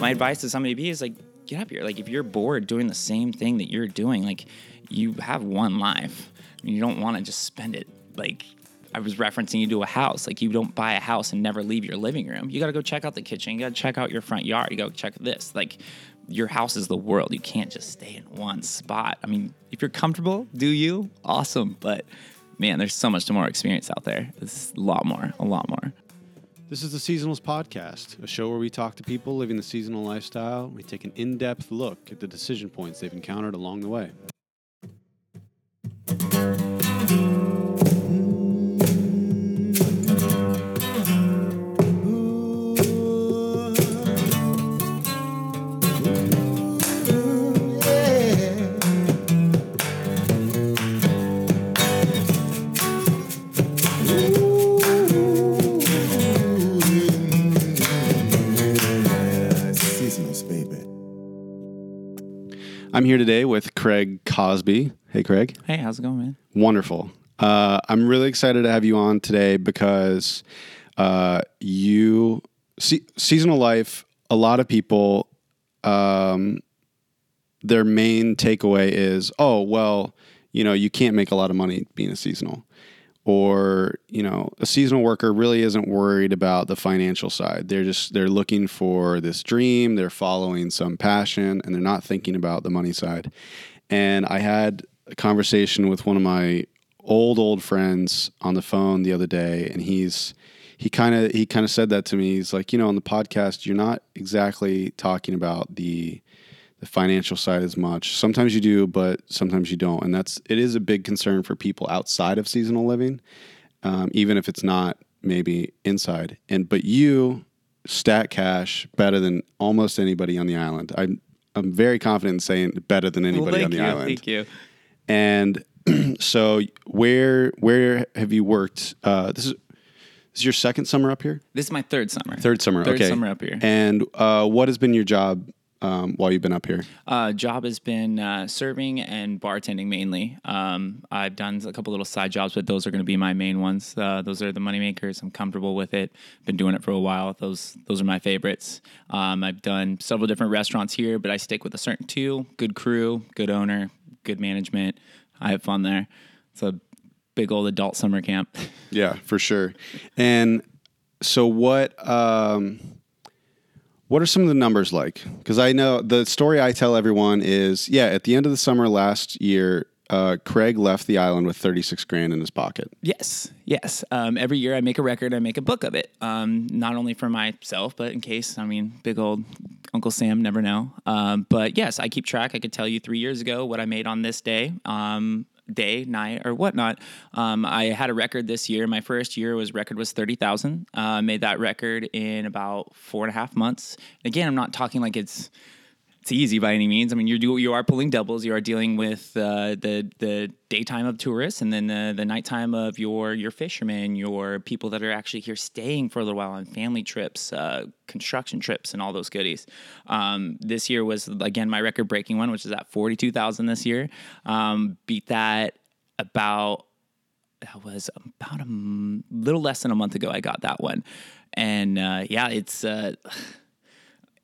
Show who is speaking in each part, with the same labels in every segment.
Speaker 1: my advice to somebody be is like, get up here. Like, if you're bored doing the same thing that you're doing, like, you have one life. You don't want to just spend it like I was referencing you to a house. Like you don't buy a house and never leave your living room. You got to go check out the kitchen. You got to check out your front yard. You got to check this. Like your house is the world. You can't just stay in one spot. I mean, if you're comfortable, do you? Awesome. But man, there's so much more experience out there. It's a lot more, a lot more.
Speaker 2: This is the Seasonals Podcast, a show where we talk to people living the seasonal lifestyle. We take an in depth look at the decision points they've encountered along the way. I'm here today with Craig Cosbey. Hey, Craig.
Speaker 1: Hey, how's it going, man?
Speaker 2: Wonderful. Uh, I'm really excited to have you on today because uh, you se- seasonal life. A lot of people, um, their main takeaway is, oh well, you know, you can't make a lot of money being a seasonal, or you know, a seasonal worker really isn't worried about the financial side. They're just they're looking for this dream. They're following some passion, and they're not thinking about the money side. And I had a conversation with one of my old old friends on the phone the other day and he's he kind of he kind of said that to me he's like you know on the podcast you're not exactly talking about the the financial side as much sometimes you do but sometimes you don't and that's it is a big concern for people outside of seasonal living um, even if it's not maybe inside and but you stat cash better than almost anybody on the island i'm i'm very confident in saying better than anybody
Speaker 1: Well,
Speaker 2: on the
Speaker 1: you,
Speaker 2: island
Speaker 1: Thank you.
Speaker 2: and so where where have you worked? Uh, this is this is your second summer up here,
Speaker 1: This is my third summer.
Speaker 2: third summer.
Speaker 1: Third
Speaker 2: okay,
Speaker 1: summer up here.
Speaker 2: And uh, what has been your job um, while you've been up here?
Speaker 1: Uh, job has been uh, serving and bartending mainly. Um, I've done a couple little side jobs, but those are going to be my main ones. Uh, those are the money makers. I'm comfortable with it. Been doing it for a while. Those those are my favorites. Um, I've done several different restaurants here, but I stick with a certain two: good crew, good owner, good management. I have fun there. It's a big old adult summer camp.
Speaker 2: Yeah, for sure. And so what? Um, what are some of the numbers like? Because I know the story I tell everyone is, yeah, at the end of the summer last year, uh, Craig left the island with thirty six grand in his pocket.
Speaker 1: Yes, yes. Um, every year I make a record, I make a book of it. Um, not only for myself, but in case, I mean, big old Uncle Sam, never know. Um, but yes, I keep track. I could tell you three years ago what I made on this day. Day, night, or whatnot. Um, I had a record this year. My first year was record was thirty thousand. Uh, made that record in about four and a half months. Again, I'm not talking like it's it's easy by any means. I mean, you do you are pulling doubles. You are dealing with uh, the the daytime of tourists, and then the the nighttime of your your fishermen, your people that are actually here staying for a little while on family trips, uh, construction trips, and all those goodies. Um, this year was again my record breaking one, which is at forty two thousand this year. Um, beat that about that was about a m- little less than a month ago. I got that one, and uh, yeah, it's.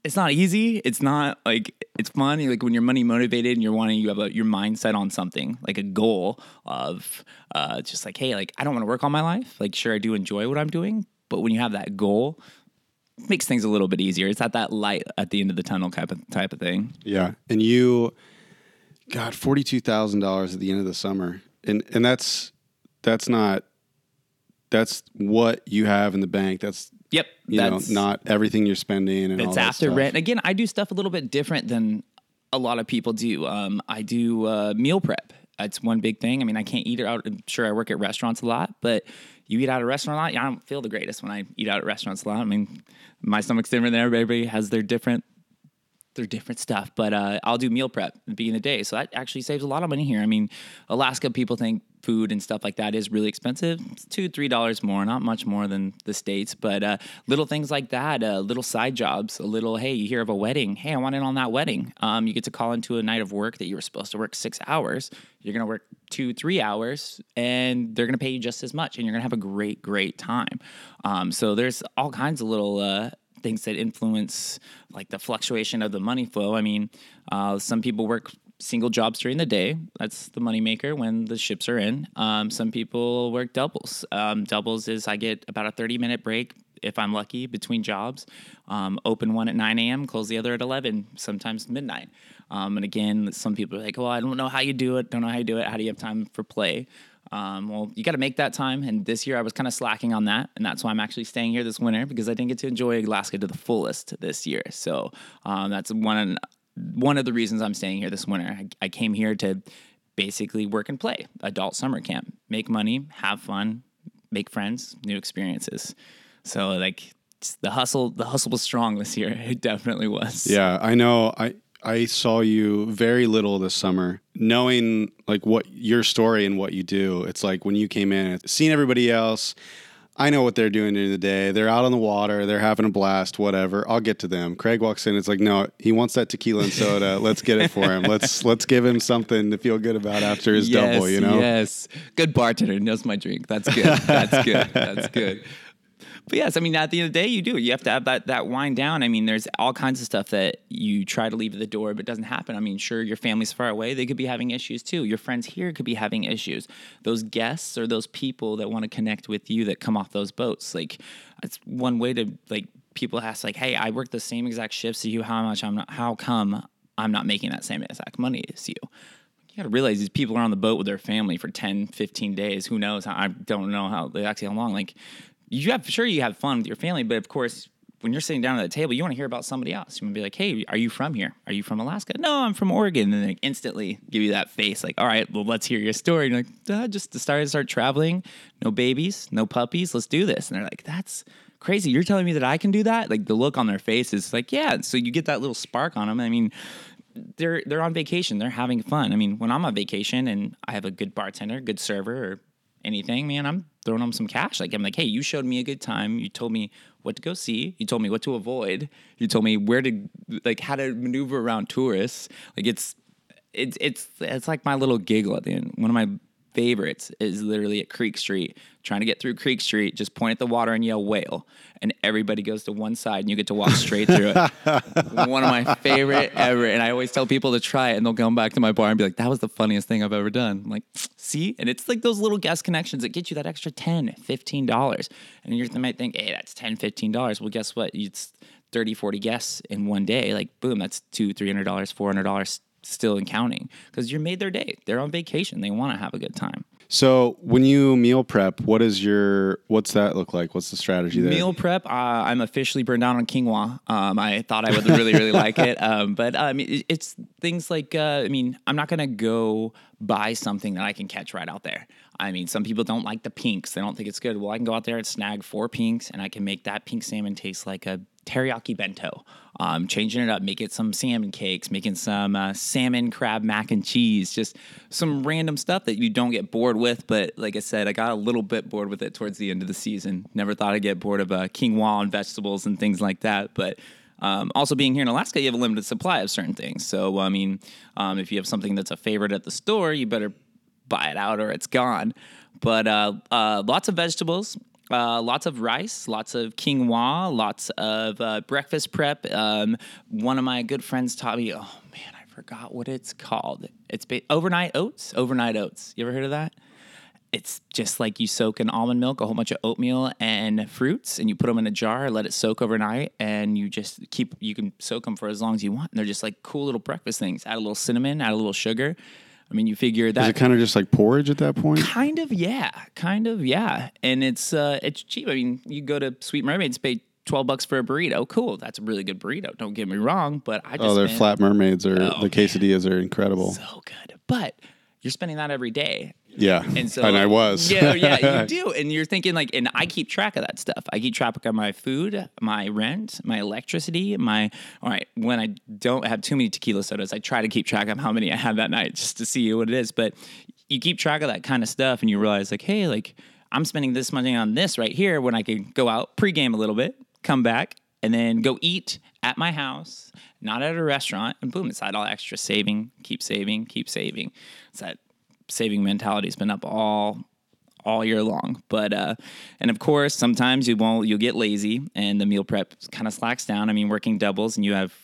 Speaker 1: It's not easy. It's not like it's fun. Like when you're money motivated and you're wanting, you have a, your mindset on something, like a goal of uh, just like, hey, like I don't want to work all my life. Like, sure, I do enjoy what I'm doing, but when you have that goal, makes things a little bit easier. It's at that light at the end of the tunnel type of type of thing.
Speaker 2: Yeah, and you got forty two thousand dollars at the end of the summer, and and that's that's not that's what you have in the bank. That's
Speaker 1: Yep,
Speaker 2: you know
Speaker 1: that's-
Speaker 2: not everything you're spending and
Speaker 1: It's after
Speaker 2: stuff.
Speaker 1: rent. Again, I do stuff a little bit different than a lot of people do. Um, I do uh, meal prep. That's one big thing. I mean, I can't eat out. I'm sure I work at restaurants a lot, but you eat out at a restaurant a lot. I don't feel the greatest when I eat out at restaurants a lot. I mean, my stomach's different than everybody has their different their different stuff. But uh, I'll do meal prep at the beginning of the day. So that actually saves a lot of money here. I mean, Alaska people think food and stuff like that is really expensive. It's two, three dollars more, not much more than the States. But uh, little things like that, uh, little side jobs, a little, hey, you hear of a wedding. Hey, I want in on that wedding. Um, you get to call into a night of work that you were supposed to work six hours. You're going to work two, three hours, and they're going to pay you just as much. And you're going to have a great, great time. Um, so there's all kinds of little uh, things that influence like the fluctuation of the money flow. I mean, uh, some people work single jobs during the day. That's the moneymaker when the ships are in. Um, some people work doubles. Um, doubles is I get about a 30 minute break if I'm lucky between jobs. Um, open one at 9 a.m., close the other at 11, sometimes midnight. Um, and again, some people are like, well, I don't know how you do it. Don't know how you do it. How do you have time for play? Um, well, you got to make that time. And this year I was kind of slacking on that. And that's why I'm actually staying here this winter because I didn't get to enjoy Alaska to the fullest this year. So um, that's one, one of the reasons I'm staying here this winter. I, I came here to basically work and play, adult summer camp, make money, have fun, make friends, new experiences. So like the hustle, the hustle was strong this year. It definitely was.
Speaker 2: Yeah, I know. I I saw you very little this summer. Knowing like what your story and what you do, it's like when you came in, seeing everybody else. I know what they're doing during the day. They're out on the water. They're having a blast. Whatever. I'll get to them. Craig walks in. It's like, no, he wants that tequila and soda. let's get it for him. Let's let's give him something to feel good about after his
Speaker 1: yes,
Speaker 2: double. You know.
Speaker 1: Yes. Good bartender knows my drink. That's good. That's good. That's good. But yes, I mean, at the end of the day, you do. You have to have that that wind down. I mean, there's all kinds of stuff that you try to leave at the door, but doesn't happen. I mean, sure, your family's far away; they could be having issues too. Your friends here could be having issues. Those guests or those people that want to connect with you that come off those boats, like it's one way to like people ask, like, "Hey, I work the same exact shifts as you. How much I'm not? How come I'm not making that same exact money as you?" you got to realize these people are on the boat with their family for 10 15 days who knows how, i don't know how actually how long like you have sure you have fun with your family, but of course, when you're sitting down at the table, you want to hear about somebody else. You want to be like, "Hey, are you from here? Are you from Alaska?" No, I'm from Oregon. And they instantly give you that face, like, "All right, well, let's hear your story." And you're like, uh, "Just started to start traveling, no babies, no puppies. Let's do this." And they're like, "That's crazy. You're telling me that I can do that?" Like the look on their face is like, "Yeah." So you get that little spark on them. I mean, they're they're on vacation. They're having fun. I mean, when I'm on vacation and I have a good bartender, good server, or anything, man, I'm throwing them some cash. Like I'm like, hey, you showed me a good time. You told me what to go see. You told me what to avoid. You told me where to like how to maneuver around tourists. Like it's it's it's it's like my little giggle at the end. One of my favorites is literally at Creek Street, trying to get through Creek Street, just point at the water and yell whale. And everybody goes to one side and you get to walk straight through it. one of my favorite ever. And I always tell people to try it and they'll come back to my bar and be like, that was the funniest thing I've ever done. I'm like, see? And it's like those little guest connections that get you that extra 10 $15. And you might think, hey, that's 10 $15. Well, guess what? It's 30, 40 guests in one day. Like, boom, that's two, $300, $400 still and counting because you made their day. They're on vacation. They want to have a good time.
Speaker 2: So when you meal prep, what is your what's that look like? What's the strategy there?
Speaker 1: Meal prep. Uh, I'm officially burned down on quinoa. Um, I thought I would really really like it, um, but um, it, it's things like uh, I mean I'm not gonna go buy something that I can catch right out there. I mean, some people don't like the pinks. They don't think it's good. Well, I can go out there and snag four pinks, and I can make that pink salmon taste like a teriyaki bento. Um, changing it up, making some salmon cakes, making some uh, salmon crab mac and cheese, just some random stuff that you don't get bored with. But like I said, I got a little bit bored with it towards the end of the season. Never thought I'd get bored of uh, quinoa and vegetables and things like that. But um, also, being here in Alaska, you have a limited supply of certain things. So, I mean, um, if you have something that's a favorite at the store, you better buy it out or it's gone. But uh, uh, lots of vegetables, uh, lots of rice, lots of quinoa, lots of uh, breakfast prep. Um, one of my good friends taught me, oh man, I forgot what it's called. It's ba- overnight oats. Overnight oats. You ever heard of that? It's just like you soak in almond milk, a whole bunch of oatmeal and fruits, and you put them in a jar, let it soak overnight, and you just keep. You can soak them for as long as you want. And they're just like cool little breakfast things. Add a little cinnamon, add a little sugar, I mean, you figure that
Speaker 2: is it kind of just like porridge at that point?
Speaker 1: Kind of, yeah, kind of, yeah. And it's uh, it's cheap. I mean, you go to Sweet Mermaids, pay twelve bucks for a burrito. Cool, that's a really good burrito. Don't get me wrong, but I just
Speaker 2: oh, their flat mermaids are oh, the quesadillas man. are incredible,
Speaker 1: so good. But you're spending that every day,
Speaker 2: yeah. And so and I was.
Speaker 1: yeah, yeah, you do. And you're thinking like and I keep track of that stuff. I keep track of my food, my rent, my electricity, my all right, when I don't have too many tequila sodas, I try to keep track of how many I had that night just to see what it is. But you keep track of that kind of stuff and you realize like, hey, like I'm spending this money on this right here when I could go out pregame a little bit, come back, and then go eat at my house, not at a restaurant, and boom, it's that all extra saving, keep saving, keep saving. It's that saving mentality has been up all all year long. But uh, and of course, sometimes you won't. You'll get lazy, and the meal prep kind of slacks down. I mean, working doubles, and you have.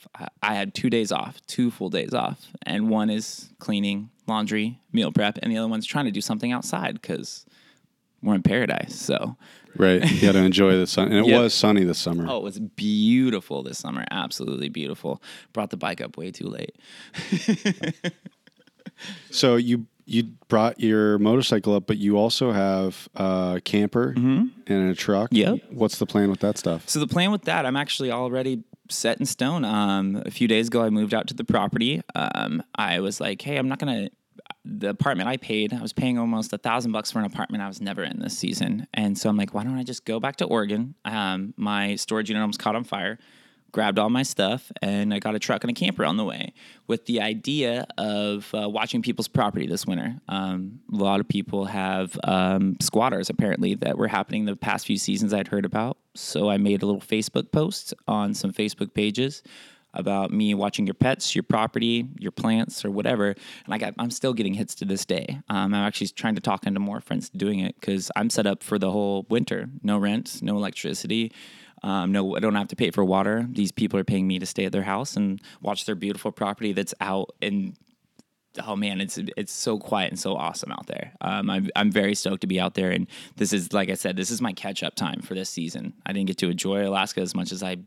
Speaker 1: I had two days off, two full days off, and one is cleaning, laundry, meal prep, and the other one's trying to do something outside because we're in paradise. So
Speaker 2: Right. You got to enjoy the sun. And it
Speaker 1: Yep.
Speaker 2: was sunny this summer.
Speaker 1: Oh, it was beautiful this summer. Absolutely beautiful. Brought the bike up way too late.
Speaker 2: So you you brought your motorcycle up, but you also have a camper and a truck.
Speaker 1: Mm-hmm. Yep.
Speaker 2: What's the plan with that stuff?
Speaker 1: So the plan with that, I'm actually already set in stone. Um, a few days ago, I moved out to the property. Um, I was like, hey, I'm not gonna. The apartment I paid, I was paying almost a thousand bucks for an apartment I was never in this season, and so I'm like, why don't I just go back to Oregon? Um, my storage unit almost caught on fire. Grabbed all my stuff and I got a truck and a camper on the way with the idea of uh, watching people's property this winter. Um, a lot of people have um, squatters apparently that were happening the past few seasons I'd heard about. So I made a little Facebook post on some Facebook pages about me watching your pets, your property, your plants, or whatever. And I got, I'm still getting hits to this day. Um, I'm actually trying to talk into more friends doing it because I'm set up for the whole winter. No rent, no electricity. Um, no, I don't have to pay for water. These people are paying me to stay at their house and watch their beautiful property that's out and oh man, it's it's so quiet and so awesome out there. Um, I'm I'm very stoked to be out there, and this is like I said, this is my catch up time for this season. I didn't get to enjoy Alaska as much as I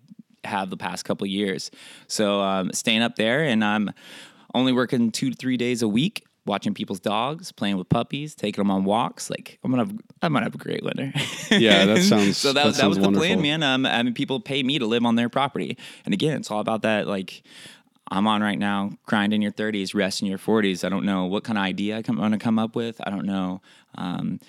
Speaker 1: have the past couple years, so um, staying up there, and I'm only working two to three days a week. Watching people's dogs, playing with puppies, taking them on walks. Like I'm gonna, have, I'm gonna have a great winter.
Speaker 2: Yeah, that sounds-
Speaker 1: so that,
Speaker 2: that
Speaker 1: that, was the plan, man. Um, I mean, people pay me to live on their property, and again, it's all about that. Like, I'm on right now, grind in your 30s, rest in your 40s. I don't know what kind of idea I'm going to come up with. I don't know um,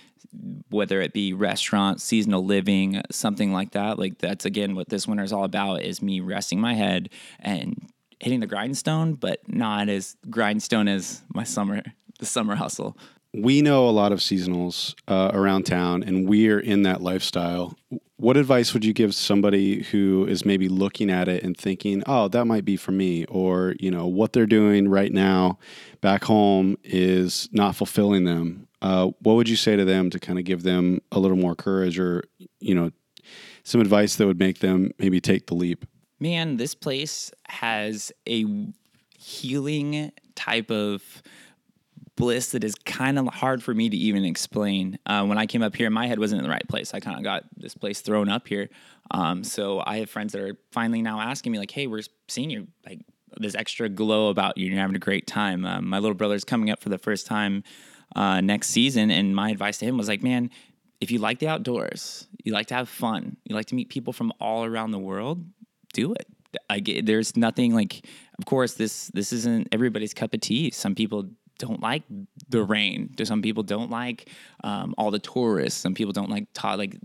Speaker 1: whether it be restaurant, seasonal living, something like that. Like that's again what this winter is all about: is me resting my head and hitting the grindstone, but not as grindstone as my summer, the summer hustle.
Speaker 2: We know a lot of seasonals uh, around town, and we're in that lifestyle. What advice would you give somebody who is maybe looking at it and thinking, "Oh, that might be for me," or you know, what they're doing right now back home is not fulfilling them? Uh, what would you say to them to kind of give them a little more courage, or you know, some advice that would make them maybe take the leap?
Speaker 1: man, this place has a healing type of bliss that is kind of hard for me to even explain. Uh, when I came up here, my head wasn't in the right place. I kind of got this place thrown up here. Um, so I have friends that are finally now asking me, like, "Hey, we're seeing you like this extra glow about you. You're having a great time." Um, my little brother's coming up for the first time uh, next season, and my advice to him was like, "Man." If you like the outdoors, you like to have fun, you like to meet people from all around the world, do it. I get, there's nothing like, of course, this this isn't everybody's cup of tea. Some people don't like the rain. Some people don't like um, all the tourists. Some people don't like ta- like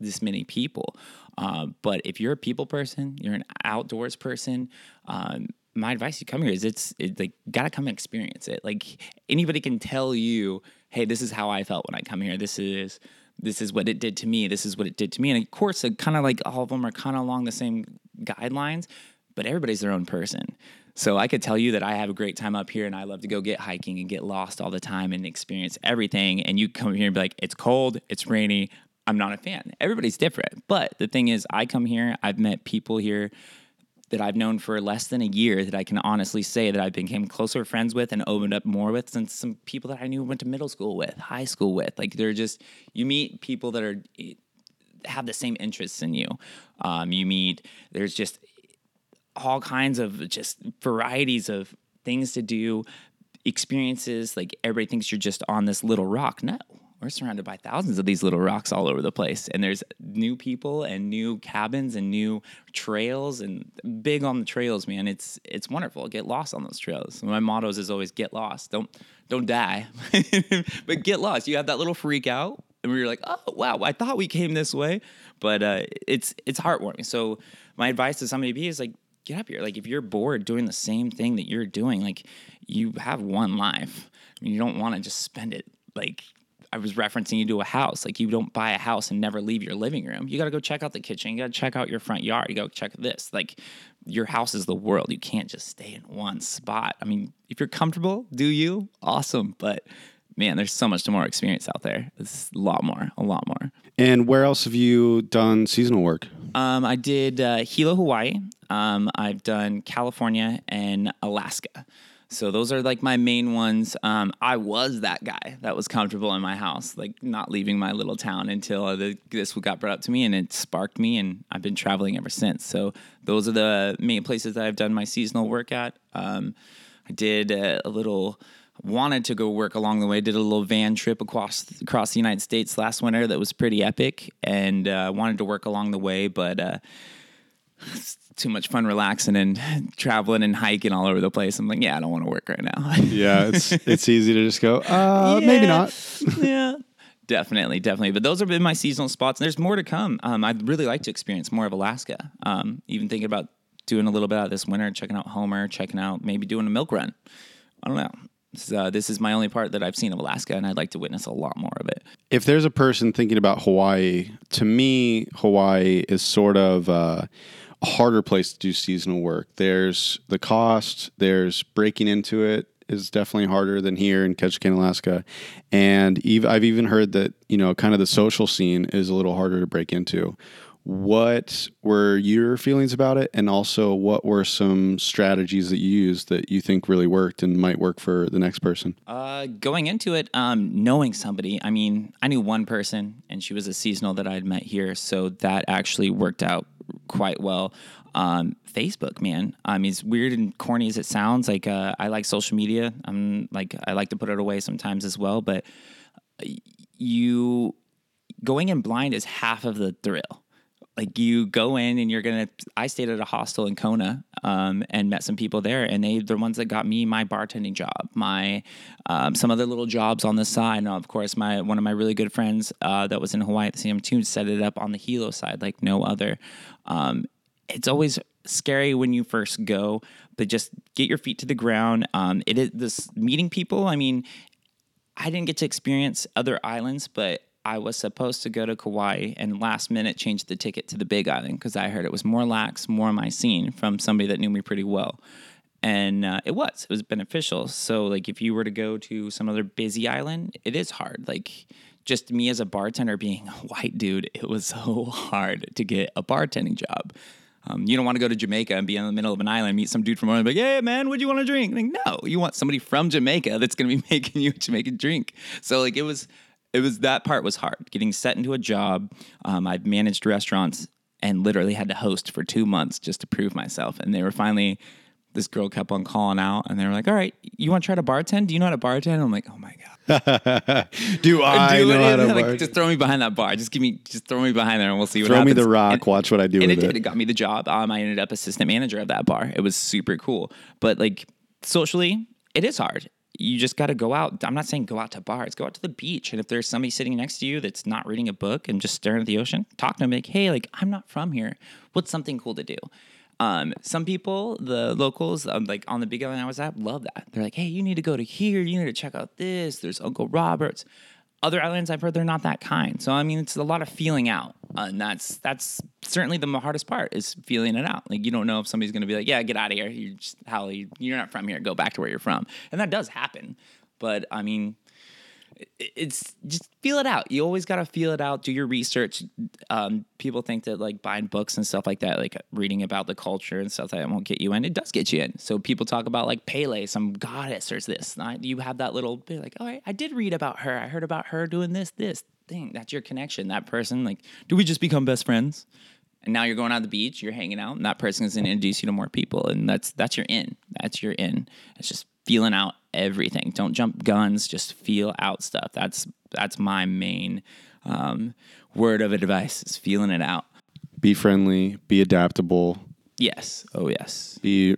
Speaker 1: this many people. Uh, but if you're a people person, you're an outdoors person. Um, my advice to come here is it's it, like gotta come and experience it. Like anybody can tell you, hey, this is how I felt when I come here. This is this is what it did to me. This is what it did to me. And of course, uh, it kind of like all of them are kind of along the same guidelines, but everybody's their own person. So I could tell you that I have a great time up here and I love to go get hiking and get lost all the time and experience everything. And you come here and be like, it's cold, it's rainy. I'm not a fan. Everybody's different. But the thing is, I come here, I've met people here that I've known for less than a year that I can honestly say that I became closer friends with and opened up more with than some people that I knew went to middle school with, high school with. Like they're just you meet people that are have the same interests in you. Um, you meet there's just all kinds of just varieties of things to do, experiences. Like everybody thinks you're just on this little rock. No, we're surrounded by thousands of these little rocks all over the place. And there's new people and new cabins and new trails and big on the trails, man. It's it's wonderful. Get lost on those trails. My motto is always get lost. Don't don't die. but get lost. You have that little freak out and we were like, oh wow, I thought we came this way. But uh, it's it's heartwarming. So my advice to somebody be is like get up here. Like if you're bored doing the same thing that you're doing, like you have one life. I mean, you don't want to just spend it like I was referencing you to a house. Like you don't buy a house and never leave your living room. You got to go check out the kitchen. You got to check out your front yard. You got to check this. Like your house is the world. You can't just stay in one spot. I mean, if you're comfortable, do you? Awesome. But man, there's so much more experience out there. It's a lot more, a lot more.
Speaker 2: And where else have you done seasonal work?
Speaker 1: Um, I did uh, Hilo, Hawaii. Um, I've done California and Alaska. So those are like my main ones. Um, I was that guy that was comfortable in my house, like not leaving my little town until the, this got brought up to me, and it sparked me, and I've been traveling ever since. So those are the main places that I've done my seasonal work at. Um, I did a, a little wanted to go work along the way. Did a little van trip across across the United States last winter that was pretty epic, and uh, wanted to work along the way, but uh, too much fun relaxing and traveling and hiking all over the place. I'm like, yeah, I don't want to work right now.
Speaker 2: Yeah, it's it's easy to just go. Uh, maybe not.
Speaker 1: yeah. Definitely, definitely. But those have been my seasonal spots. And there's more to come. Um, I'd really like to experience more of Alaska. Um, even thinking about doing a little bit out this winter, checking out Homer, checking out maybe doing a milk run. I don't know. This is, uh, this is my only part that I've seen of Alaska, and I'd like to witness a lot more of it.
Speaker 2: If there's a person thinking about Hawaii, to me, Hawaii is sort of uh, harder place to do seasonal work. There's the cost. There's breaking into it is definitely harder than here in Ketchikan, Alaska, and I've even heard that you know, kind of the social scene is a little harder to break into. What were your feelings about it, and also what were some strategies that you used that you think really worked and might work for the next person?
Speaker 1: Uh, going into it, um, knowing somebody, I mean, I knew one person, and she was a seasonal that I'd met here, so that actually worked out quite well. Um, Facebook, man. I mean, as weird and corny as it sounds, like uh, I like social media. I'm like I like to put it away sometimes as well, but you going in blind is half of the thrill. Like you go in and you're gonna. I stayed at a hostel in Kona um, and met some people there, and they the ones that got me my bartending job, my um, some other little jobs on the side. And of course, my one of my really good friends uh, that was in Hawaii at the same time set it up on the Hilo side like no other. Um, it's always scary when you first go, but just get your feet to the ground. Um, it is this meeting people. I mean, I didn't get to experience other islands, but I was supposed to go to Kauai and last minute changed the ticket to the Big Island because I heard it was more lax, more my scene from somebody that knew me pretty well. And uh, it was, it was beneficial. So, like, if you were to go to some other busy island, it is hard. Like, just me as a bartender being a white dude, it was so hard to get a bartending job. Um, you don't want to go to Jamaica and be in the middle of an island, meet some dude from Ireland, like, hey man, what do you want to drink? Like, no, you want somebody from Jamaica that's going to be making you a Jamaican drink. So like, it was, it was that part was hard. Getting set into a job. Um, I've managed restaurants and literally had to host for two months just to prove myself. And they were finally, this girl kept on calling out, and they were like, "All right, you want to try to bartend? Do you know how to bartend?" I'm like, "Oh my god."
Speaker 2: Do I
Speaker 1: Do
Speaker 2: know
Speaker 1: it.
Speaker 2: how to
Speaker 1: like,
Speaker 2: bartend?
Speaker 1: just throw me behind that bar. Just give me, just throw me behind there, and we'll see what
Speaker 2: Throw me the rock.
Speaker 1: And-
Speaker 2: watch what I do
Speaker 1: and
Speaker 2: with
Speaker 1: it did.
Speaker 2: it.
Speaker 1: It got me the job. Um, I ended up assistant manager of that bar. It was super cool. But like socially, it is hard. You just got to go out. I'm not saying go out to bars. Go out to the beach. And if there's somebody sitting next to you that's not reading a book and just staring at the ocean, talk to them. Like, hey, like I'm not from here. What's something cool to do? Um, some people, the locals, um, like on the big island I was at, love that. They're like, hey, you need to go to here. You need to check out this. There's Uncle Robert's. Other islands, I've heard they're not that kind. So I mean, it's a lot of feeling out, uh, and that's that's certainly the hardest part is feeling it out. Like you don't know if somebody's to be like, yeah, get out of here. You're just haole. you, you're not from here. Go back to where you're from, and that does happen. But I mean, it's just feel it out. You always got to feel it out. Do your research. Um, people think that like buying books and stuff like that, like reading about the culture and stuff like that won't get you in. It does get you in. So people talk about like Pele, some goddess or this. You have that little bit like, oh, I, I did read about her. I heard about her doing this, this thing. That's your connection. That person. Like, do we just become best friends? And now you're going to the beach, you're hanging out, and that person is going to introduce you to more people, and that's that's your in. That's your in. It's just feeling out everything. Don't jump guns. Just feel out stuff. That's that's my main um, word of advice is feeling it out.
Speaker 2: Be friendly. Be adaptable.
Speaker 1: Yes. Oh yes.
Speaker 2: Be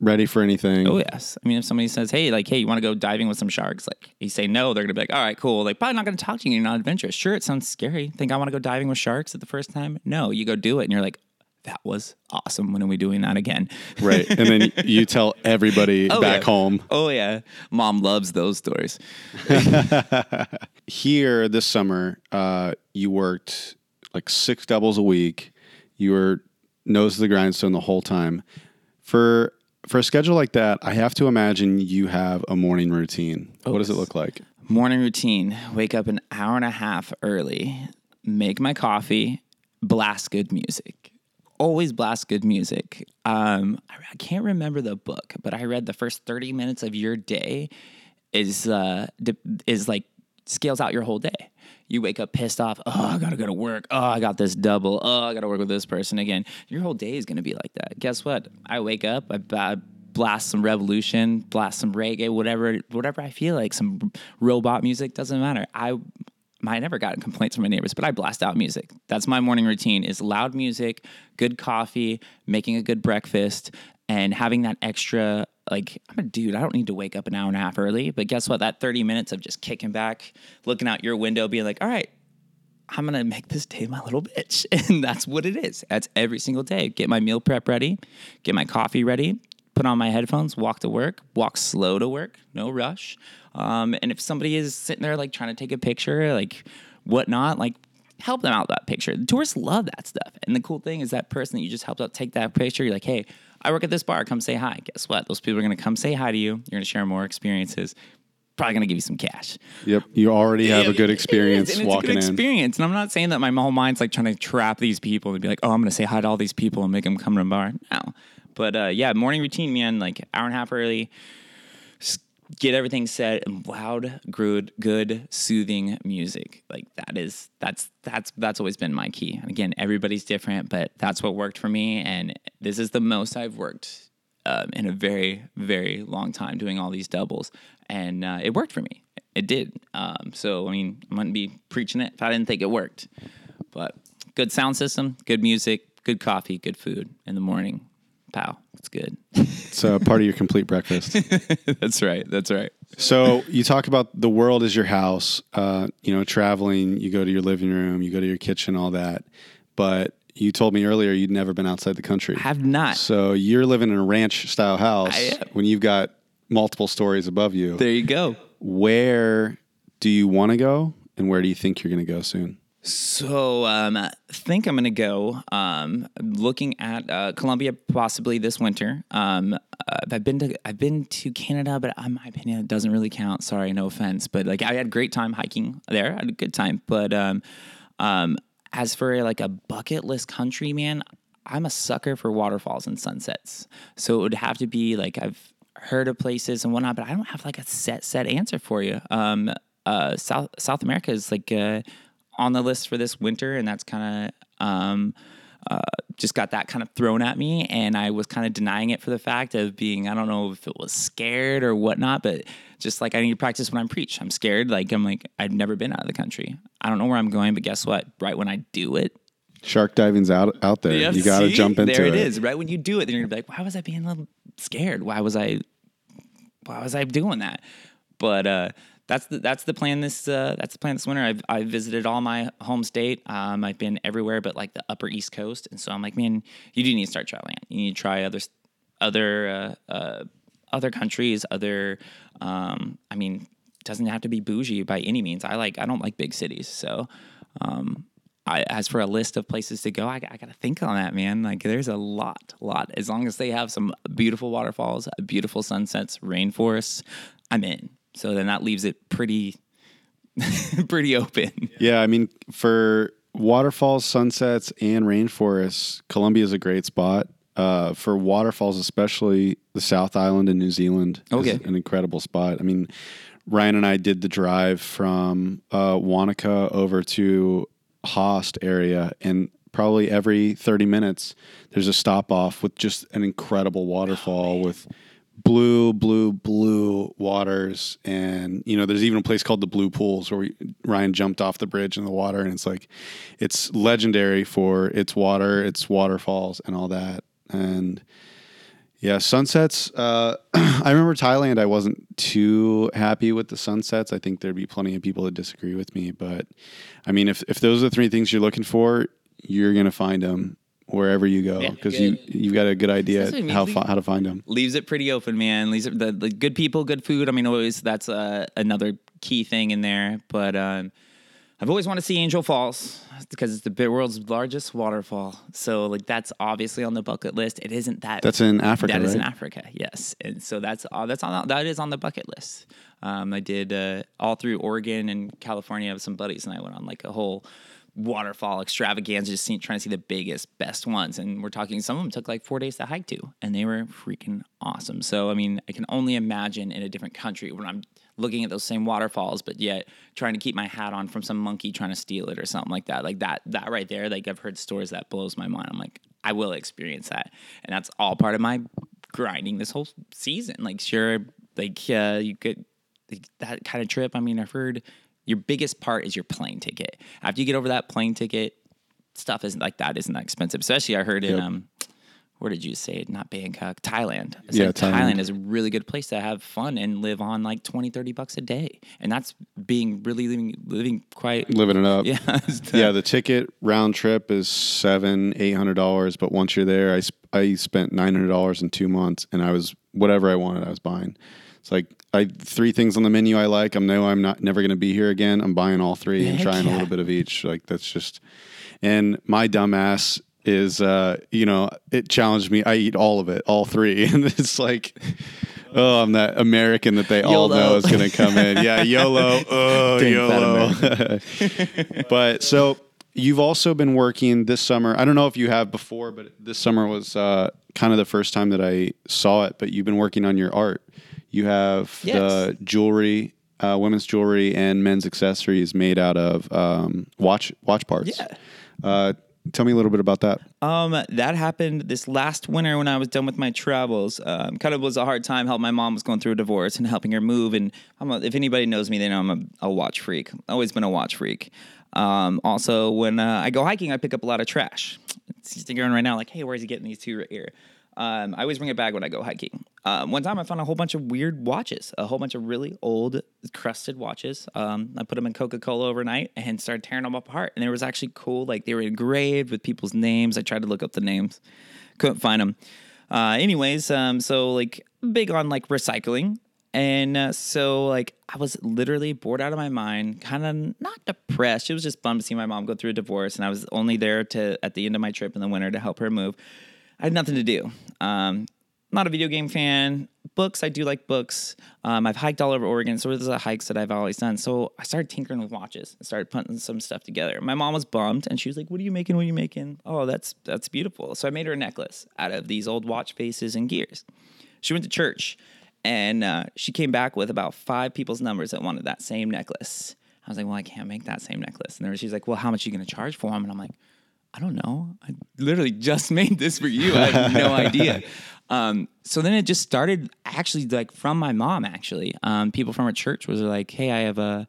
Speaker 2: ready for anything.
Speaker 1: Oh yes. I mean, if somebody says, "Hey, like, hey, you want to go diving with some sharks?" Like, you say no, they're gonna be like, "All right, cool." Like, probably not gonna talk to you. You're not adventurous. Sure, it sounds scary. Think I want to go diving with sharks at the first time? No, you go do it, and you're like, "That was awesome. When are we doing that again?"
Speaker 2: Right. And then you tell everybody
Speaker 1: Oh,
Speaker 2: back
Speaker 1: yeah.
Speaker 2: home.
Speaker 1: Oh yeah, mom loves those stories.
Speaker 2: Here this summer, uh, you worked like six doubles a week. You were nose to the grindstone the whole time. For for a schedule like that, I have to imagine you have a morning routine. what does it look like?
Speaker 1: Morning routine wake up an hour and a half early, make my coffee, blast good music. Always blast good music. Um, I, I can't remember the book, but I read the first 30 minutes of your day is uh, is like scales out your whole day. You wake up pissed off. Oh, I gotta go to work. Oh, I got this double. Oh, I gotta work with this person again. Your whole day is gonna be like that. Guess what? I wake up. I, I blast some Rebelution, blast some reggae, whatever, whatever I feel like. Some robot music doesn't matter. I I never gotten complaints from my neighbors, but I blast out music. That's my morning routine: is loud music, good coffee, making a good breakfast, and having that extra. Like I'm a dude. I don't need to wake up an hour and a half early, but guess what? That 30 minutes of just kicking back, looking out your window, being like, "All right, I'm gonna make this day my little bitch," and that's what it is. That's every single day. Get my meal prep ready, get my coffee ready, put on my headphones, walk to work, walk slow to work, no rush. Um, and if somebody is sitting there like trying to take a picture, like whatnot, like help them out with that picture. The tourists love that stuff. And the cool thing is that person that you just helped out take that picture, you're like, hey, I work at this bar, come say hi. Guess what? Those people are gonna come say hi to you. You're gonna share more experiences. Probably gonna give you some cash.
Speaker 2: Yep. You already have a good experience
Speaker 1: and it's
Speaker 2: walking
Speaker 1: a good
Speaker 2: in.
Speaker 1: experience. And I'm not saying that my whole mind's like trying to trap these people and be like, oh, I'm going to say hi to all these people and make them come to the bar. No. But uh, yeah, morning routine, man, like hour and a half early, s- get everything set and loud, good, good, soothing music. Like that is, that's, that's, that's always been my key. And again, everybody's different, but that's what worked for me. And this is the most I've worked um, in a very, very long time doing all these doubles. And uh, it worked for me. It did. Um, so, I mean, I wouldn't be preaching it if I didn't think it worked. But good sound system, good music, good coffee, good food in the morning. Pow, it's good.
Speaker 2: It's uh, part of your complete breakfast.
Speaker 1: that's right. That's right.
Speaker 2: So you talk about the world is your house. Uh, you know, traveling. You go to your living room. You go to your kitchen. All that. But you told me earlier you'd never been outside the country.
Speaker 1: Have not.
Speaker 2: So you're living in a ranch style house
Speaker 1: I am.
Speaker 2: when you've got multiple stories above you.
Speaker 1: There you go.
Speaker 2: Where do you want to go, and where do you think you're going to go soon?
Speaker 1: So, um, I think I'm going to go um, looking at uh, Colombia possibly this winter. Um, uh, I've been to I've been to Canada, but in my opinion, it doesn't really count. Sorry, no offense, but like I had a great time hiking there. I had a good time, but um, um, as for like a bucket list country, man, I'm a sucker for waterfalls and sunsets. So it would have to be like I've heard of places and whatnot, but I don't have like a set set answer for you. Um, uh, South South America is like uh, on the list for this winter, and that's kind of um, uh, just got that kind of thrown at me, and I was kind of denying it for the fact of being I don't know if it was scared or whatnot, but just like I need to practice when I'm preach. I'm scared. Like I'm like I've never been out of the country. I don't know where I'm going, but guess what? Right when I do it,
Speaker 2: Shark diving's out out there. you got to jump into
Speaker 1: there
Speaker 2: it.
Speaker 1: it is. Right when you do it, then you're gonna be like, why was I being a little scared? Why was I why was I doing that? But uh that's the that's the plan this uh, that's the plan this winter. I've I visited all my home state. Um, I've been everywhere but like the upper East Coast, and so I'm like, man, you do need to start traveling. You need to try other other uh, uh, other countries, other. Um, I mean, doesn't have to be bougie by any means. I like I don't like big cities, so um, I, as for a list of places to go, I, I got to think on that, man. Like, there's a lot, a lot. As long as they have some beautiful waterfalls, beautiful sunsets, rainforests, I'm in. So then that leaves it pretty, pretty open.
Speaker 2: Yeah, I mean, for waterfalls, sunsets, and rainforests, Colombia is a great spot. Uh, for waterfalls, especially the South Island in New Zealand,
Speaker 1: Okay.
Speaker 2: is an incredible spot. I mean, Ryan and I did the drive from uh, Wanaka over to Haast area, and probably every 30 minutes, there's a stop off with just an incredible waterfall with blue, blue, blue waters. And, you know, there's even a place called the Blue Pools where we, Ryan jumped off the bridge in the water. And it's like, it's legendary for its water, its waterfalls, and all that. And yeah, sunsets. Uh, I remember Thailand, I wasn't too happy with the sunsets. I think there'd be plenty of people that disagree with me. But I mean, if, if those are the three things you're looking for, you're going to find them wherever you go
Speaker 1: Yeah,
Speaker 2: because you you've got a good idea
Speaker 1: I mean.
Speaker 2: how,
Speaker 1: We-
Speaker 2: how to find them.
Speaker 1: leaves it pretty open, man. Leaves it, the, the good people, good food. I mean, always that's uh, another key thing in there. But um, I've always wanted to see Angel Falls because it's the world's largest waterfall. So like that's obviously on the bucket list. It isn't that.
Speaker 2: That's in Africa,
Speaker 1: That is in? Africa, yes. And so that's all. That's on. That is on the bucket list. Um, I did uh, all through Oregon and California with some buddies, and I went on like a whole waterfall extravaganza, just seeing, trying to see the biggest, best ones. And we're talking. Some of them took like four days to hike to, and they were freaking awesome. So I mean, I can only imagine in a different country when I'm looking at those same waterfalls, but yet trying to keep my hat on from some monkey trying to steal it or something like that. Like that, that right there. Like I've heard stories that blows my mind. I'm like, I will experience that, and that's all part of my grinding this whole season. Like, sure, like uh, you could like, that kind of trip. I mean, I've heard your biggest part is your plane ticket. After you get over that plane ticket, stuff isn't like that isn't that expensive. Especially I heard in
Speaker 2: Yep.
Speaker 1: um, where did you say it? Not Bangkok, Thailand. I
Speaker 2: Yeah,
Speaker 1: said
Speaker 2: Thailand.
Speaker 1: Thailand is a really good place to have fun and live on like 20, 30 bucks a day. And that's being really living, living quite.
Speaker 2: Living it up.
Speaker 1: Yeah.
Speaker 2: yeah, the ticket round trip is seven, eight hundred dollars. But once you're there, I, sp- I spent nine hundred dollars in two months, and I was whatever I wanted, I was buying. It's like I three things on the menu I like. I know I'm not never going to be here again. I'm buying all three and
Speaker 1: Heck
Speaker 2: trying a little bit of each. Like that's just. And my dumbass is, uh, you know, it challenged me. I eat all of it, all three, and it's like. Oh, I'm that American that they all
Speaker 1: YOLO.
Speaker 2: know is going to come in. Yeah, YOLO. Oh,
Speaker 1: Dang
Speaker 2: YOLO. but so you've also been working this summer. I don't know if you have before, but this summer was uh, kind of the first time that I saw it. But you've been working on your art. You have the jewelry, uh, women's jewelry, and men's accessories made out of um, watch watch parts.
Speaker 1: Yeah.
Speaker 2: Uh, tell me a little bit about that.
Speaker 1: Um, that happened this last winter when I was done with my travels. Um, kind of was a hard time. Help my mom was going through a divorce and helping her move. And I'm a, if anybody knows me, they know I'm a, a watch freak. Always been a watch freak. Um, also, when uh, I go hiking, I pick up a lot of trash. It's thinking right now, like, hey, where's he getting these two right here? Um, I always bring a bag when I go hiking. Um, one time I found a whole bunch of weird watches, a whole bunch of really old, crusted watches. Um, I put them in Coca Cola overnight and started tearing them apart. And they was actually cool. Like they were engraved with people's names. I tried to look up the names, couldn't find them. Uh, anyways, um, so like big on like recycling. And uh, so, like, I was literally bored out of my mind, kind of not depressed. It was just bummed to see my mom go through a divorce, and I was only there to at the end of my trip in the winter to help her move. I had nothing to do. Um, not a video game fan. Books, I do like books. Um, I've hiked all over Oregon, so those are the hikes that I've always done. So I started tinkering with watches and started putting some stuff together. My mom was bummed, and she was like, "What are you making? What are you making? Oh, that's that's beautiful." So I made her a necklace out of these old watch faces and gears. She went to church, and uh, she came back with about five people's numbers that wanted that same necklace. I was like, "Well, I can't make that same necklace." And then she's like, "Well, how much are you going to charge for them?" And I'm like, I don't know. I literally just made this for you. I have no idea. Um, so then it just started actually like from my mom, actually. Um, people from her church was like, Hey, I have a,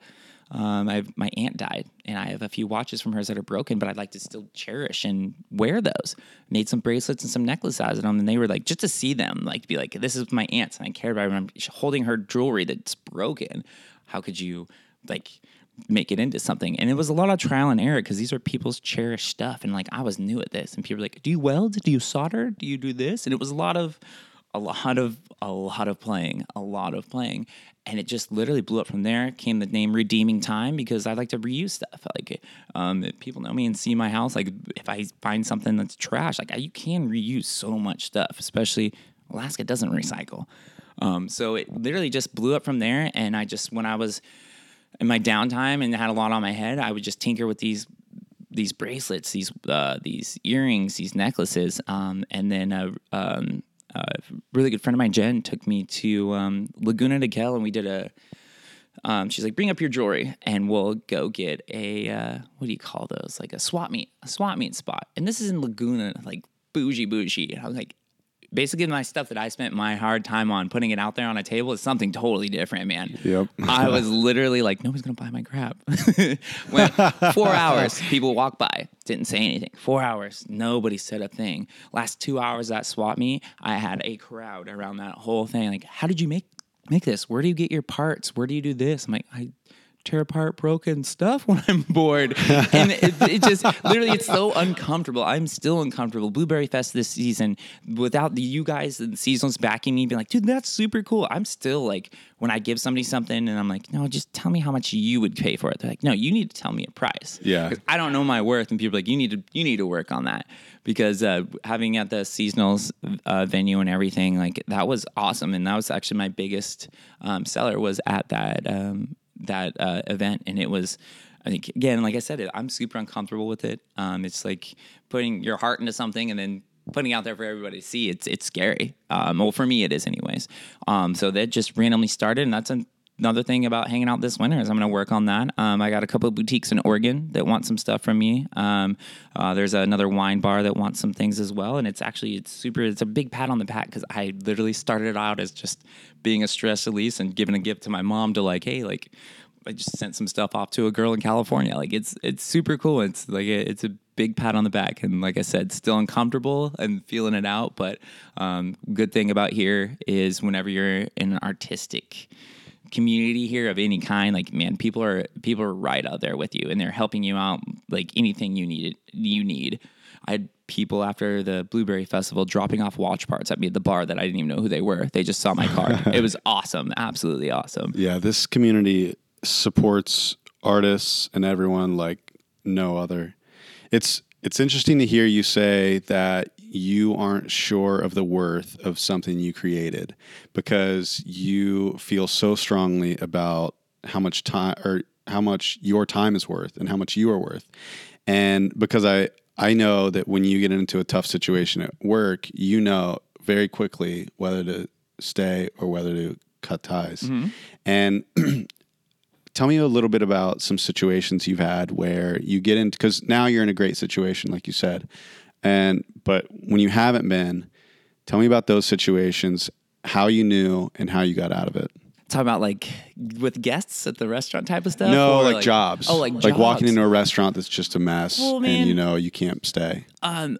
Speaker 1: um, I have, my aunt died and I have a few watches from hers that are broken, but I'd like to still cherish and wear those. Made some bracelets and some necklaces out of them. And they were like, just to see them, like to be like, this is my aunt's and I care about her. And I'm holding her jewelry that's broken. How could you like, make it into something. And it was a lot of trial and error because these are people's cherished stuff. And like I was new at this. And people were like, Do you weld? Do you solder? Do you do this? And it was a lot of a lot of a lot of playing, a lot of playing. And it just literally blew up from there. Came the name Redeeming Time because I like to reuse stuff. Like um, people know me and see my house. Like if I find something that's trash, like you can reuse so much stuff. Especially Alaska doesn't recycle. Um, so it literally just blew up from there. And I just when I was in my downtime and had a lot on my head, I would just tinker with these these bracelets, these uh, these earrings, these necklaces, um, and then a, um, a really good friend of mine, Jen, took me to um, Laguna de Kel, and we did a. Um, she's like, bring up your jewelry, and we'll go get a uh, what do you call those? Like a swap meet, a swap meet spot. And this is in Laguna, like bougie, bougie. And I was like, basically my stuff that I spent my hard time on putting it out there on a table is something totally different, man.
Speaker 2: Yep.
Speaker 1: I was literally like, nobody's gonna buy my crap. Went four hours, people walk by, didn't say anything. Four hours, nobody said a thing. Last two hours that swap me, I had a crowd around that whole thing. Like, how did you make make this? Where do you get your parts? Where do you do this? I'm like, I tear apart broken stuff when I'm bored. and it, it, just literally, it's so uncomfortable. I'm still uncomfortable. Blueberry Fest this season, without the, you guys and seasons backing me, being like, dude, that's super cool. I'm still like, when I give somebody something and I'm like, no, just tell me how much you would pay for it. They're like, no, you need to tell me a price.
Speaker 2: Yeah.
Speaker 1: I don't know my worth. And people are like, you need to, you need to work on that because uh, having at the seasonals uh, venue and everything, like that was awesome. And that was actually my biggest um, seller was at that, um, that uh, event. And it was, I think again, like I said, I'm super uncomfortable with it. Um, it's like putting your heart into something and then putting out there for everybody to see. It's it's scary. Um, well, for me, it is anyways. Um, so that just randomly started, and that's an, another thing about hanging out this winter is I'm going to work on that. Um, I got a couple of boutiques in Oregon that want some stuff from me. Um, uh, there's another wine bar that wants some things as well, and it's actually it's super. It's a big pat on the back because I literally started out as just being a stress release and giving a gift to my mom to like, hey, like I just sent some stuff off to a girl in California. Like it's it's super cool. It's like a, it's a big pat on the back, and like I said, still uncomfortable and feeling it out. But um, good thing about here is whenever you're in an artistic community here of any kind, like man, people are people are right out there with you, and they're helping you out like anything you need you need. I had people after the Blueberry Festival dropping off watch parts at me at the bar that I didn't even know who they were. They just saw my car. it was awesome, absolutely awesome.
Speaker 2: Yeah, this community supports artists and everyone like no other. It's it's interesting to hear you say that you aren't sure of the worth of something you created because you feel so strongly about how much time or how much your time is worth and how much you are worth. And because I I know that when you get into a tough situation at work, you know very quickly whether to stay or whether to cut ties. Mm-hmm. And tell me a little bit about some situations you've had where you get into because now you're in a great situation, like you said, and but when you haven't been, tell me about those situations, how you knew, and how you got out of it.
Speaker 1: Talk about like with guests at the restaurant type of stuff.
Speaker 2: No, like, like, jobs.
Speaker 1: Oh, like
Speaker 2: like
Speaker 1: jobs.
Speaker 2: walking into a restaurant that's just a mess,
Speaker 1: Well,
Speaker 2: and you know you can't stay.
Speaker 1: Um,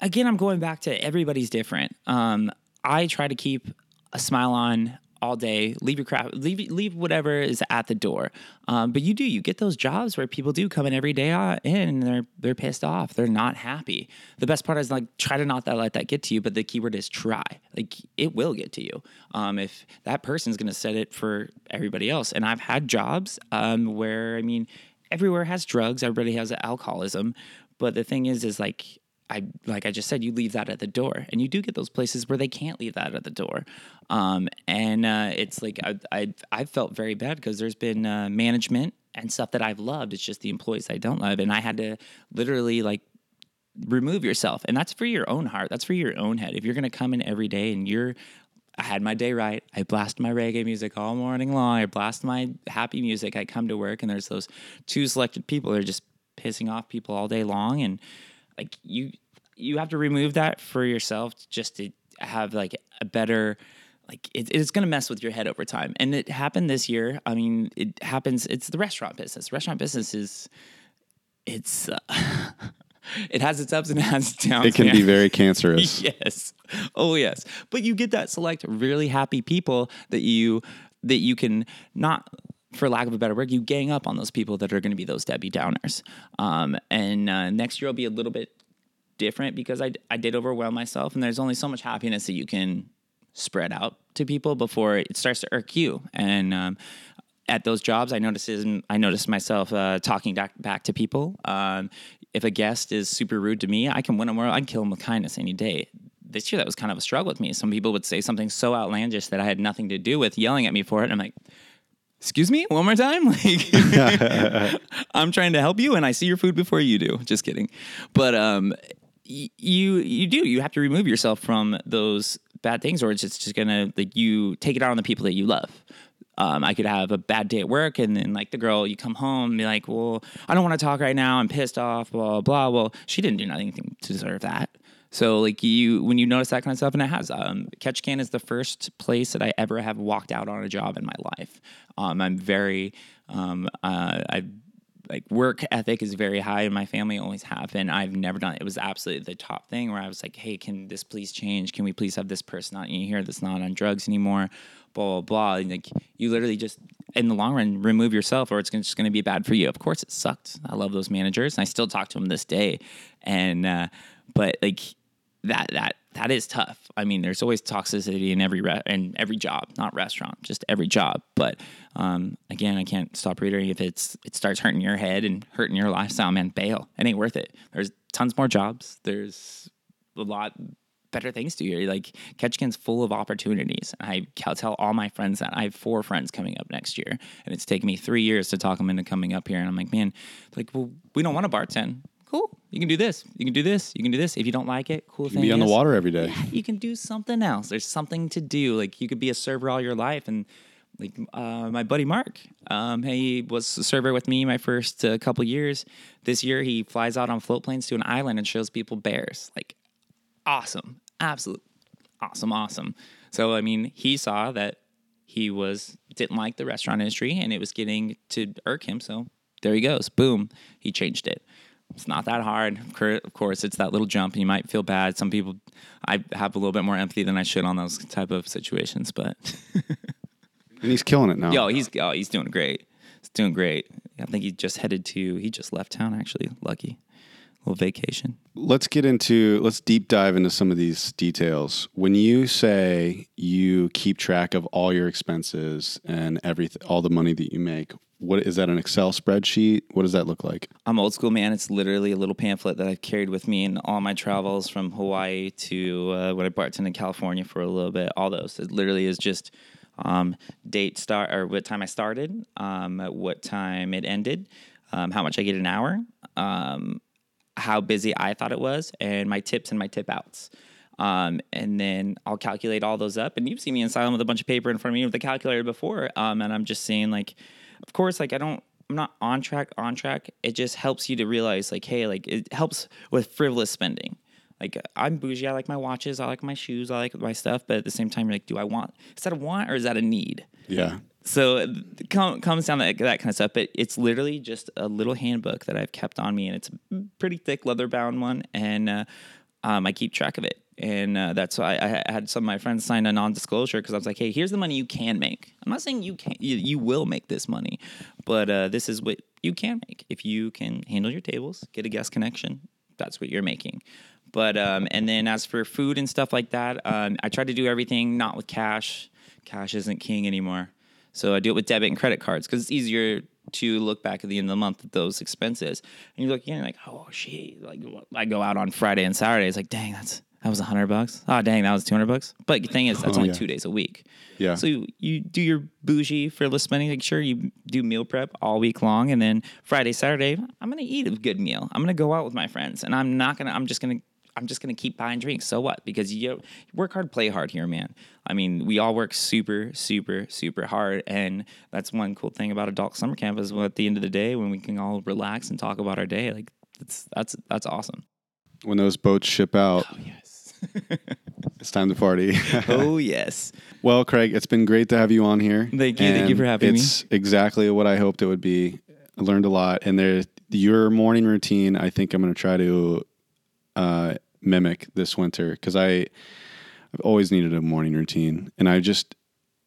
Speaker 1: again, I'm going back to everybody's different. Um, I try to keep a smile on all day. Leave your crap, leave leave whatever is at the door. Um, but you do you get those jobs where people do come in every day uh, in and they're they're pissed off. They're not happy. The best part is like try to not that let that get to you. But the keyword is try. Like it will get to you. Um, if that person's to set it for everybody else. And I've had jobs um, where I mean everywhere has drugs. Everybody has alcoholism. But the thing is, is like I like I just said, you leave that at the door, and you do get those places where they can't leave that at the door, um, and uh, it's like I I I felt very bad because there's been uh, management and stuff that I've loved. It's just the employees I don't love, and I had to literally like remove yourself, and that's for your own heart. That's for your own head. If you're gonna come in every day and you're I had my day right. I blast my reggae music all morning long. I blast my happy music. I come to work and there's those two selected people that are just pissing off people all day long and like you you have to remove that for yourself just to have like a better like it, it's going to mess with your head over time. And it happened this year. I mean it happens it's the restaurant business. Restaurant business is it's uh, it has its ups and it has its downs
Speaker 2: It can
Speaker 1: man.
Speaker 2: be very cancerous.
Speaker 1: yes. Oh yes. But you get that select really happy people that you that you can not for lack of a better word you gang up on those people that are going to be those debbie downers um, and uh, next year will be a little bit different because I, I did overwhelm myself and there's only so much happiness that you can spread out to people before it starts to irk you and um, at those jobs, I noticed I noticed myself uh, talking back, to people. Um, if a guest is super rude to me, I can win them. I can kill them with kindness any day. This year, that was kind of a struggle with me. Some people would say something so outlandish that I had nothing to do with, yelling at me for it. And I'm like, "Excuse me, one more time." Like, I'm trying to help you, and I see your food before you do. Just kidding, but um, y- you you do you have to remove yourself from those bad things, or it's just, just gonna like you take it out on the people that you love. Um, I could have a bad day at work, and then like the girl, you come home and be like, "Well, I don't want to talk right now. I'm pissed off." Blah blah. blah. Well, she didn't do nothing to deserve that. So like you, when you notice that kind of stuff, and it has, um, Ketchikan is the first place that I ever have walked out on a job in my life. Um, I'm very, um, uh, I like work ethic is very high in my family, always have been. I've never done it. Was absolutely the top thing where I was like, hey, can this please change? Can we please have this person in here that's not on drugs anymore? Blah blah blah. And like you literally just in the long run remove yourself or it's just going to be bad for you. Of course, it sucked. I love those managers, and I still talk to them this day. And uh, but like that that that is tough. I mean, there's always toxicity in every re- in every job, not restaurant, just every job. But um, again, I can't stop reiterating if it's it starts hurting your head and hurting your lifestyle, man, bail. It ain't worth it. There's tons more jobs. There's a lot better things to do. Like Ketchikan's full of opportunities. I tell all my friends that I have four friends coming up next year, and it's taken me three years to talk them into coming up here. And I'm like, man, like, well, we don't want to bartend. Cool. You can do this. You can do this. You can do this. If you don't like it, cool you thing.
Speaker 2: Be on the water every day.
Speaker 1: you can do something else. There's something to do. Like you could be a server all your life, and like uh, my buddy Mark, um, he was a server with me my first uh, couple years. This year, he flies out on float planes to an island and shows people bears. Like awesome, absolute awesome, awesome. So I mean, he saw that he was didn't like the restaurant industry and it was getting to irk him. So there he goes. Boom, he changed it. It's not that hard. Of course, it's that little jump, and you might feel bad. Some people, I have a little bit more empathy than I should on those type of situations. But
Speaker 2: And he's killing it now.
Speaker 1: yo, he's oh, he's doing great. He's doing great. I think he just headed to. He just left town. Actually, lucky little vacation.
Speaker 2: let's get into let's deep dive into some of these details. When you say you keep track of all your expenses and everything, all the money that you make, what is that an Excel spreadsheet? What does that look like?
Speaker 1: I'm old school, man. It's literally a little pamphlet that I've carried with me in all my travels from Hawaii to uh, when I bartended in California for a little bit. All those. It literally is just um, date start or what time I started, um, at what time it ended, um, how much I get an hour, um, how busy I thought it was, and my tips and my tip outs. Um, and then I'll calculate all those up. And you've seen me in silent with a bunch of paper in front of me with the calculator before. Um, and I'm just saying, like, of course, like I don't, I'm not on track, on track. It just helps you to realize, like, hey, like it helps with frivolous spending. Like I'm bougie. I like my watches. I like my shoes. I like my stuff. But at the same time, you're like, do I want? Is that a want or is that a need?
Speaker 2: Yeah.
Speaker 1: So it com- comes down to that, that kind of stuff. But it's literally just a little handbook that I've kept on me, and it's a pretty thick leather bound one, and uh, um, I keep track of it. And uh, that's why I, I had some of my friends sign a non-disclosure because I was like, "Hey, here's the money you can make. I'm not saying you can, you, you will make this money, but uh, this is what you can make if you can handle your tables, get a guest connection. That's what you're making." But um, and then as for food and stuff like that, um, I try to do everything not with cash. Cash isn't king anymore. So I do it with debit and credit cards because it's easier to look back at the end of the month at those expenses. And you look again, like, oh shit! Like I go out on Friday and Saturday. It's like, dang, that's that was a hundred bucks. Oh dang, that was two hundred bucks. But the thing is, that's
Speaker 2: Oh,
Speaker 1: only
Speaker 2: yeah.
Speaker 1: two days a week.
Speaker 2: Yeah.
Speaker 1: So you, you do your bougie frivolous spending. Like sure, you do meal prep all week long, and then Friday, Saturday, I'm gonna eat a good meal. I'm gonna go out with my friends, and I'm not gonna. I'm just gonna. I'm just gonna keep buying drinks. So what? Because you, work hard, play hard here, man. I mean, we all work super, super, super hard, and that's one cool thing about adult summer camp is well, at the end of the day when we can all relax and talk about our day. Like that's that's that's awesome.
Speaker 2: When those boats ship out,
Speaker 1: Yes.
Speaker 2: it's time to party.
Speaker 1: oh yes.
Speaker 2: well, Craig, it's been great to have you on here.
Speaker 1: Thank you. Thank you for having me.
Speaker 2: It's exactly what I hoped it would be. I learned a lot, and there, your morning routine. I think I'm going to try to uh, mimic this winter because I, I've always needed a morning routine, and I just,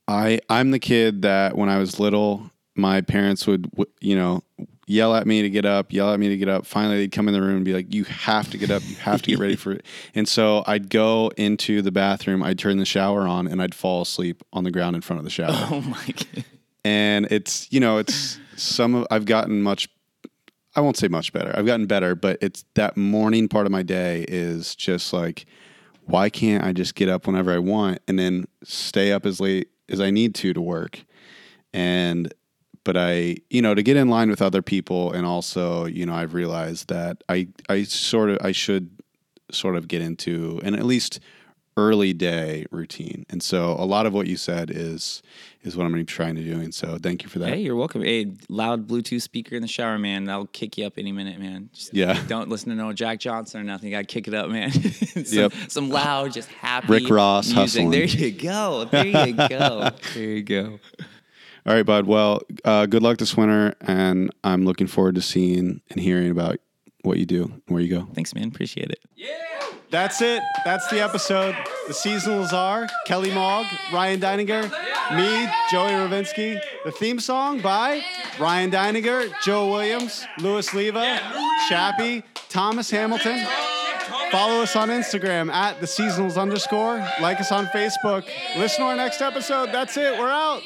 Speaker 2: I, I'm the kid that when I was little, my parents would, you know, yell at me to get up, yell at me to get up. Finally, they'd come in the room and be like, "You have to get up. You have to get ready for it." And so I'd go into the bathroom, I'd turn the shower on, and I'd fall asleep on the ground in front of the shower
Speaker 1: Oh my god.
Speaker 2: and it's you know it's some of I've gotten much I won't say much better. I've gotten better, but it's that morning part of my day is just like why can't I just get up whenever I want and then stay up as late as I need to to work? And but I, you know, to get in line with other people and also, you know, I've realized that I I sort of I should sort of get into and at least early day routine. And so a lot of what you said is is what I'm going to be trying to do. And so thank you for that.
Speaker 1: Hey, you're welcome. Hey, loud Bluetooth speaker in the shower, man. That'll kick you up any minute, man. Just
Speaker 2: Yeah.
Speaker 1: Don't listen to no Jack Johnson or nothing. You gotta kick it up, man. some,
Speaker 2: Yep.
Speaker 1: some loud, just happy
Speaker 2: Rick Ross
Speaker 1: music.
Speaker 2: hustling.
Speaker 1: There you go. There you go. there you go.
Speaker 2: All right, bud. Well, uh, good luck this winter, and I'm looking forward to seeing and hearing about what you do where you go.
Speaker 1: Thanks, man. Appreciate it. Yeah.
Speaker 2: That's it. That's the episode. The seasonals are Kelly Mogg, Ryan Deininger, me, Joey Ravinsky. The theme song by Ryan Deininger, Joe Williams, Louis Leva, Chappie, Thomas Hamilton. Follow us on Instagram at the seasonals underscore. Like us on Facebook. Listen to our next episode. That's it. We're out.